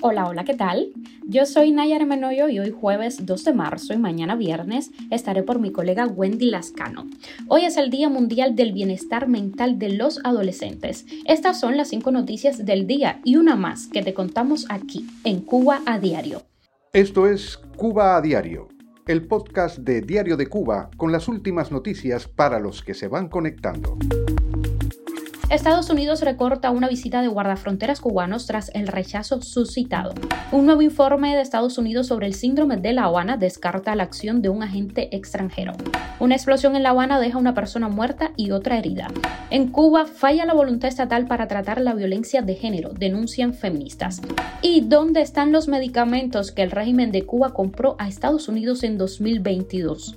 Hola, hola, ¿qué tal? Yo soy Nayar Menoyo y hoy jueves 2 de marzo y mañana viernes estaré por mi colega Wendy Lascano. Hoy es el Día Mundial del Bienestar Mental de los Adolescentes. Estas son las cinco noticias del día y una más que te contamos aquí, en Cuba a Diario. Esto es Cuba a Diario, el podcast de Diario de Cuba con las últimas noticias para los que se van conectando. Estados Unidos recorta una visita de guardafronteras cubanos tras el rechazo suscitado. Un nuevo informe de Estados Unidos sobre el síndrome de La Habana descarta la acción de un agente extranjero. Una explosión en La Habana deja una persona muerta y otra herida. En Cuba falla la voluntad estatal para tratar la violencia de género, denuncian feministas. ¿Y dónde están los medicamentos que el régimen de Cuba compró a Estados Unidos en 2022?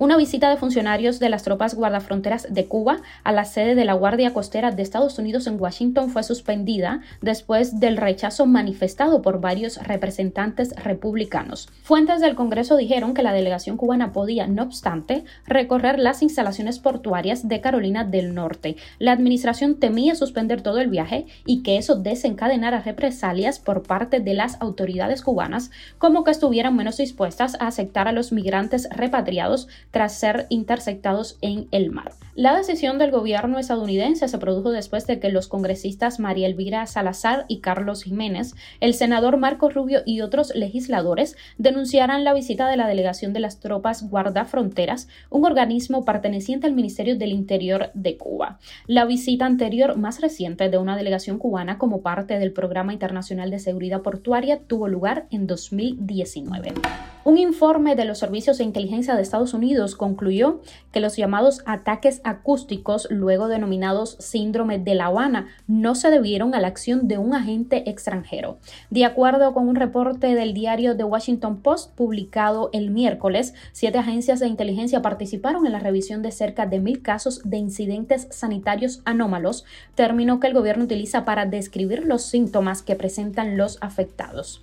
Una visita de funcionarios de las tropas guardafronteras de Cuba a la sede de la Guardia Costera de Estados Unidos en Washington fue suspendida después del rechazo manifestado por varios representantes republicanos. Fuentes del Congreso dijeron que la delegación cubana podía, no obstante, recorrer las instalaciones portuarias de Carolina del Norte. La administración temía suspender todo el viaje y que eso desencadenara represalias por parte de las autoridades cubanas, como que estuvieran menos dispuestas a aceptar a los migrantes repatriados tras ser interceptados en el mar. La decisión del gobierno estadounidense se produjo después de que los congresistas María Elvira Salazar y Carlos Jiménez, el senador Marco Rubio y otros legisladores denunciaran la visita de la delegación de las tropas guardafronteras, un organismo perteneciente al Ministerio del Interior de Cuba. La visita anterior más reciente de una delegación cubana como parte del Programa Internacional de Seguridad Portuaria tuvo lugar en 2019. Un informe de los servicios de inteligencia de Estados Unidos concluyó que los llamados ataques acústicos, luego denominados síndrome de La Habana, no se debieron a la acción de un agente extranjero. De acuerdo con un reporte del diario The Washington Post publicado el miércoles, siete agencias de inteligencia participaron en la revisión de cerca de mil casos de incidentes sanitarios anómalos, término que el gobierno utiliza para describir los síntomas que presentan los afectados.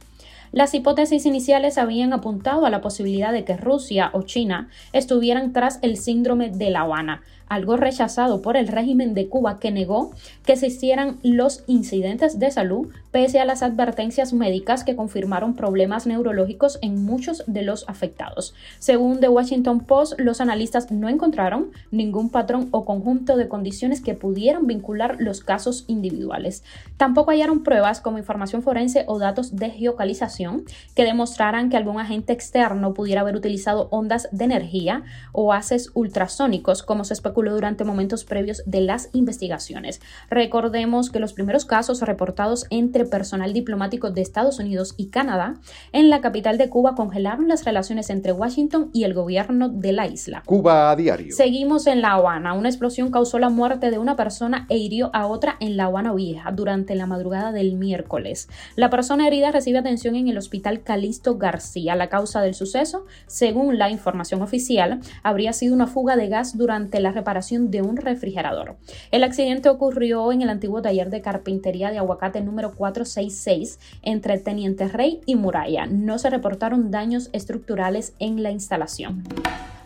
Las hipótesis iniciales habían apuntado a la posibilidad de que Rusia o China estuvieran tras el síndrome de La Habana, algo rechazado por el régimen de Cuba que negó que existieran los incidentes de salud pese a las advertencias médicas que confirmaron problemas neurológicos en muchos de los afectados. Según The Washington Post, los analistas no encontraron ningún patrón o conjunto de condiciones que pudieran vincular los casos individuales. Tampoco hallaron pruebas como información forense o datos de geocalización que demostraran que algún agente externo pudiera haber utilizado ondas de energía o haces ultrasónicos como se especuló durante momentos previos de las investigaciones. Recordemos que los primeros casos reportados entre personal diplomático de Estados Unidos y Canadá en la capital de Cuba congelaron las relaciones entre Washington y el gobierno de la isla. Cuba a diario. Seguimos en La Habana. Una explosión causó la muerte de una persona e hirió a otra en La Habana Vieja durante la madrugada del miércoles. La persona herida recibe atención en el hospital Calisto García. La causa del suceso, según la información oficial, habría sido una fuga de gas durante la de un refrigerador. El accidente ocurrió en el antiguo taller de carpintería de aguacate número 466 entre Teniente Rey y Muralla. No se reportaron daños estructurales en la instalación.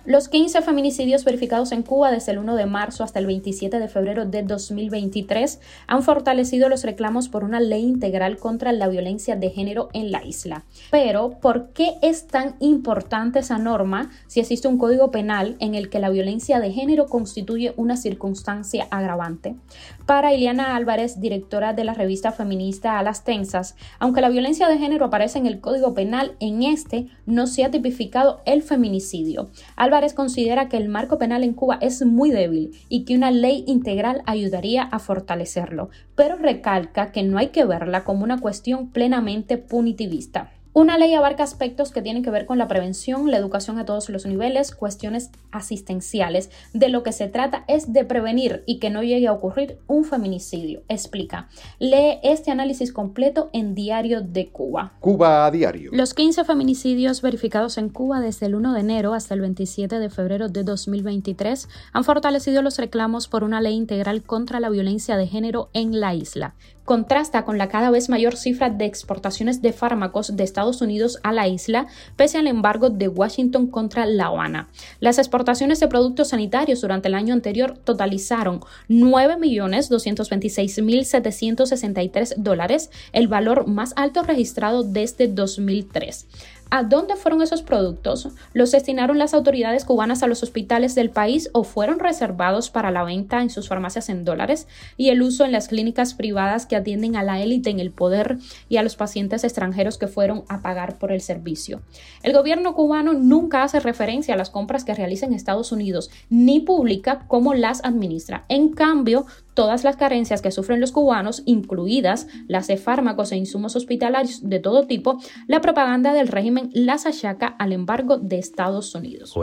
Los 15 feminicidios verificados en Cuba desde el 1 de marzo hasta el 27 de febrero de 2023 han fortalecido los reclamos por una ley integral contra la violencia de género en la isla. Pero, ¿por qué es tan importante esa norma si existe un código penal en el que la violencia de género constituye una circunstancia agravante? Para Ileana Álvarez, directora de la revista feminista A las Tensas, aunque la violencia de género aparece en el código penal, en este no se ha tipificado el feminicidio. Álvarez considera que el marco penal en Cuba es muy débil y que una ley integral ayudaría a fortalecerlo, pero recalca que no hay que verla como una cuestión plenamente punitivista. Una ley abarca aspectos que tienen que ver con la prevención, la educación a todos los niveles, cuestiones asistenciales. De lo que se trata es de prevenir y que no llegue a ocurrir un feminicidio. Explica. Lee este análisis completo en Diario de Cuba. Cuba a diario. Los 15 feminicidios verificados en Cuba desde el 1 de enero hasta el 27 de febrero de 2023 han fortalecido los reclamos por una ley integral contra la violencia de género en la isla. Contrasta con la cada vez mayor cifra de exportaciones de fármacos de Estados Unidos a la isla, pese al embargo de Washington contra La Habana. Las exportaciones de productos sanitarios durante el año anterior totalizaron 9.226.763 dólares, el valor más alto registrado desde 2003. ¿A dónde fueron esos productos? ¿Los destinaron las autoridades cubanas a los hospitales del país o fueron reservados para la venta en sus farmacias en dólares y el uso en las clínicas privadas que atienden a la élite en el poder y a los pacientes extranjeros que fueron a pagar por el servicio? El gobierno cubano nunca hace referencia a las compras que realiza en Estados Unidos ni publica cómo las administra. En cambio, todas las carencias que sufren los cubanos, incluidas las de fármacos e insumos hospitalarios de todo tipo, la propaganda del régimen las achaca al embargo de Estados Unidos.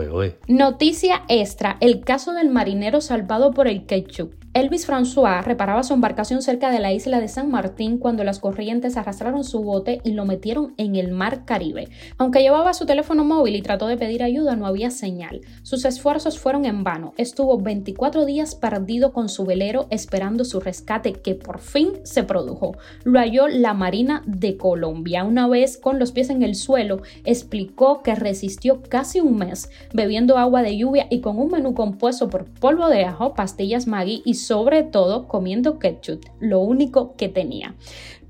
Noticia extra, el caso del marinero salvado por el ketchup. Elvis François reparaba su embarcación cerca de la isla de San Martín cuando las corrientes arrastraron su bote y lo metieron en el mar Caribe. Aunque llevaba su teléfono móvil y trató de pedir ayuda, no había señal. Sus esfuerzos fueron en vano. Estuvo 24 días perdido con su velero esperando su rescate que por fin se produjo. Lo halló la Marina de Colombia. Una vez con los pies en el suelo, explicó que resistió casi un mes bebiendo agua de lluvia y con un menú compuesto por polvo de ajo, pastillas Maggi y sobre todo comiendo ketchup, lo único que tenía.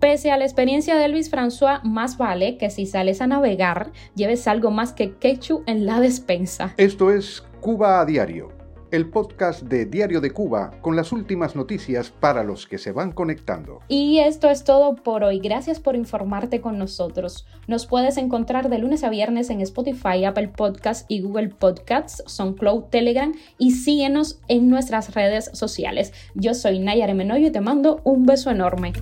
Pese a la experiencia de Luis François, más vale que si sales a navegar, lleves algo más que ketchup en la despensa. Esto es Cuba a Diario el podcast de Diario de Cuba con las últimas noticias para los que se van conectando. Y esto es todo por hoy. Gracias por informarte con nosotros. Nos puedes encontrar de lunes a viernes en Spotify, Apple Podcasts y Google Podcasts, SoundCloud, Telegram y síguenos en nuestras redes sociales. Yo soy Nayar Menoyo y te mando un beso enorme.